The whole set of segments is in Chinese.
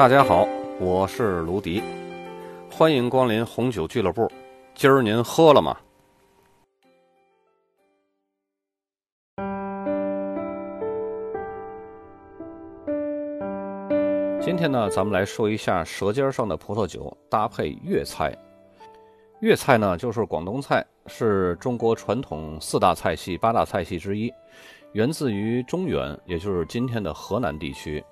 大家好，我是卢迪，欢迎光临红酒俱乐部。今儿您喝了吗？今天呢，咱们来说一下舌尖上的葡萄酒搭配粤菜。粤菜呢，就是广东菜，是中国传统四大菜系、八大菜系之一，源自于中原，也就是今天的河南地区。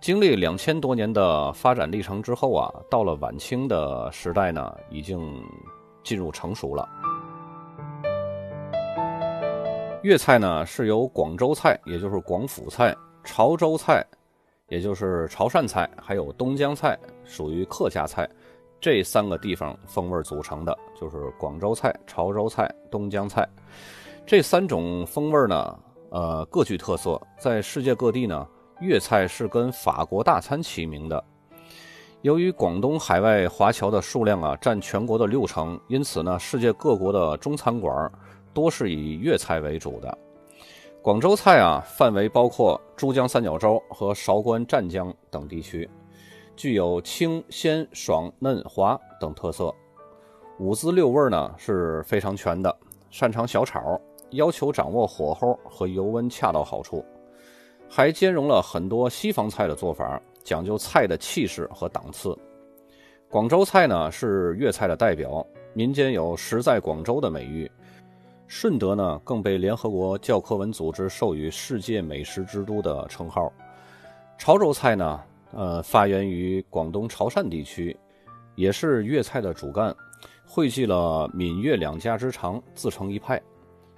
经历两千多年的发展历程之后啊，到了晚清的时代呢，已经进入成熟了。粤菜呢是由广州菜，也就是广府菜、潮州菜，也就是潮汕菜，还有东江菜，属于客家菜这三个地方风味组成的，就是广州菜、潮州菜、东江菜这三种风味呢，呃，各具特色，在世界各地呢。粤菜是跟法国大餐齐名的。由于广东海外华侨的数量啊占全国的六成，因此呢，世界各国的中餐馆多是以粤菜为主的。广州菜啊，范围包括珠江三角洲和韶关湛江等地区，具有清鲜爽嫩滑等特色。五滋六味呢是非常全的，擅长小炒，要求掌握火候和油温恰到好处。还兼容了很多西方菜的做法，讲究菜的气势和档次。广州菜呢是粤菜的代表，民间有“食在广州”的美誉。顺德呢更被联合国教科文组织授予“世界美食之都”的称号。潮州菜呢，呃，发源于广东潮汕地区，也是粤菜的主干，汇聚了闽粤两家之长，自成一派，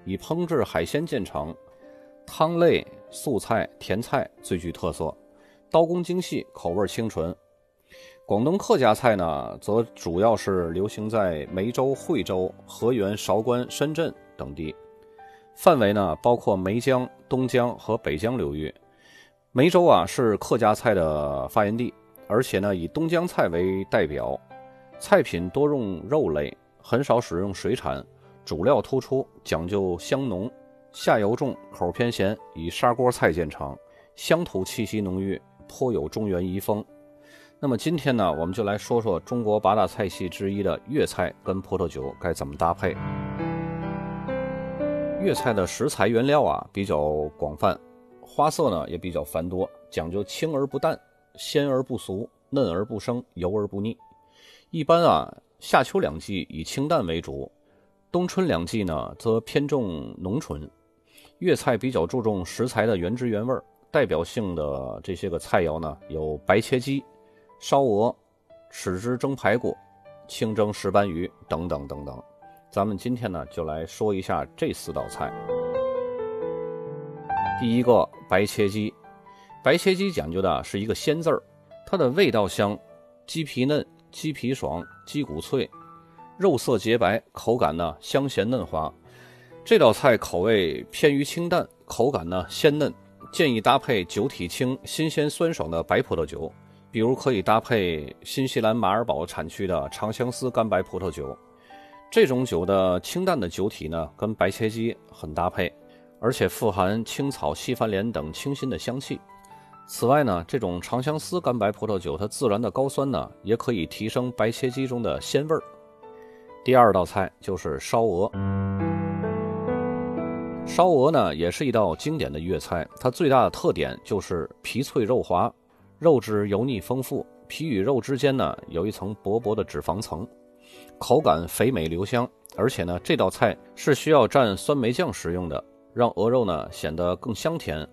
以烹制海鲜见长，汤类。素菜、甜菜最具特色，刀工精细，口味清纯。广东客家菜呢，则主要是流行在梅州、惠州、河源、韶关、深圳等地，范围呢包括梅江、东江和北江流域。梅州啊是客家菜的发源地，而且呢以东江菜为代表，菜品多用肉类，很少使用水产，主料突出，讲究香浓。下油重，口偏咸，以砂锅菜见长，乡土气息浓郁，颇有中原遗风。那么今天呢，我们就来说说中国八大菜系之一的粤菜跟葡萄酒该怎么搭配。粤菜的食材原料啊比较广泛，花色呢也比较繁多，讲究清而不淡，鲜而不俗，嫩而不生，油而不腻。一般啊，夏秋两季以清淡为主，冬春两季呢则偏重浓醇。粤菜比较注重食材的原汁原味儿，代表性的这些个菜肴呢，有白切鸡、烧鹅、豉汁蒸排骨、清蒸石斑鱼等等等等。咱们今天呢，就来说一下这四道菜。第一个白切鸡，白切鸡讲究的是一个鲜字儿，它的味道香，鸡皮嫩，鸡皮爽，鸡骨脆，肉色洁白，口感呢香咸嫩滑。这道菜口味偏于清淡，口感呢鲜嫩，建议搭配酒体轻、新鲜酸爽的白葡萄酒，比如可以搭配新西兰马尔堡产区的长相思干白葡萄酒。这种酒的清淡的酒体呢，跟白切鸡很搭配，而且富含青草、西番莲等清新的香气。此外呢，这种长相思干白葡萄酒它自然的高酸呢，也可以提升白切鸡中的鲜味儿。第二道菜就是烧鹅。烧鹅呢，也是一道经典的粤菜。它最大的特点就是皮脆肉滑，肉质油腻丰富，皮与肉之间呢有一层薄薄的脂肪层，口感肥美留香。而且呢，这道菜是需要蘸酸梅酱食用的，让鹅肉呢显得更香甜。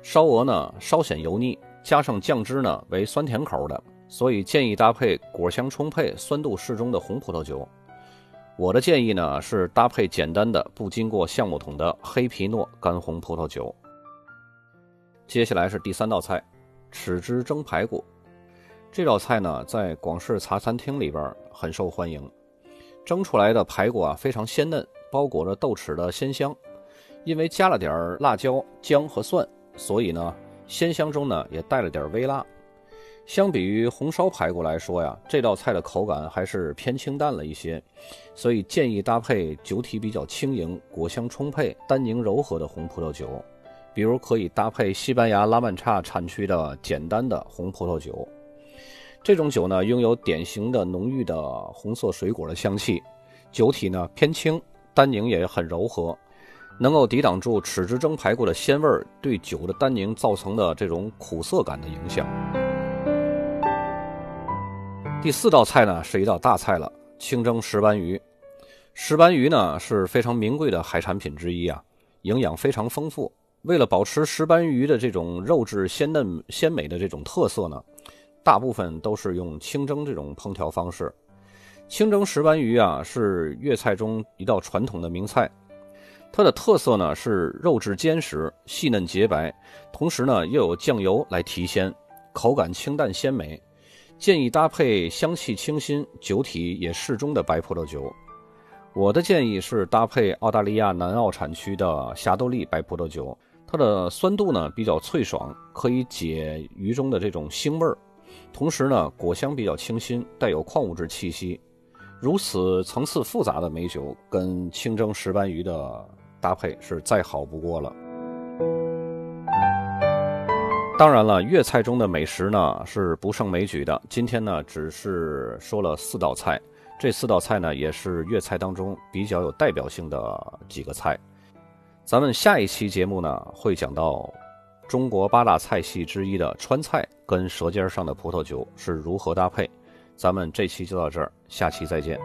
烧鹅呢稍显油腻，加上酱汁呢为酸甜口的，所以建议搭配果香充沛、酸度适中的红葡萄酒。我的建议呢是搭配简单的、不经过橡木桶的黑皮诺干红葡萄酒。接下来是第三道菜，豉汁蒸排骨。这道菜呢在广式茶餐厅里边很受欢迎。蒸出来的排骨啊非常鲜嫩，包裹着豆豉的鲜香。因为加了点辣椒、姜和蒜，所以呢鲜香中呢也带了点微辣。相比于红烧排骨来说呀，这道菜的口感还是偏清淡了一些，所以建议搭配酒体比较轻盈、果香充沛、单宁柔和的红葡萄酒，比如可以搭配西班牙拉曼查产区的简单的红葡萄酒，这种酒呢，拥有典型的浓郁的红色水果的香气，酒体呢偏轻，单宁也很柔和，能够抵挡住豉汁蒸排骨的鲜味对酒的单宁造成的这种苦涩感的影响。第四道菜呢是一道大菜了，清蒸石斑鱼。石斑鱼呢是非常名贵的海产品之一啊，营养非常丰富。为了保持石斑鱼的这种肉质鲜嫩鲜美的这种特色呢，大部分都是用清蒸这种烹调方式。清蒸石斑鱼啊是粤菜中一道传统的名菜，它的特色呢是肉质坚实、细嫩洁白，同时呢又有酱油来提鲜，口感清淡鲜美。建议搭配香气清新、酒体也适中的白葡萄酒。我的建议是搭配澳大利亚南澳产区的霞多丽白葡萄酒，它的酸度呢比较脆爽，可以解鱼中的这种腥味儿，同时呢果香比较清新，带有矿物质气息。如此层次复杂的美酒，跟清蒸石斑鱼的搭配是再好不过了。当然了，粤菜中的美食呢是不胜枚举的。今天呢只是说了四道菜，这四道菜呢也是粤菜当中比较有代表性的几个菜。咱们下一期节目呢会讲到中国八大菜系之一的川菜跟舌尖上的葡萄酒是如何搭配。咱们这期就到这儿，下期再见。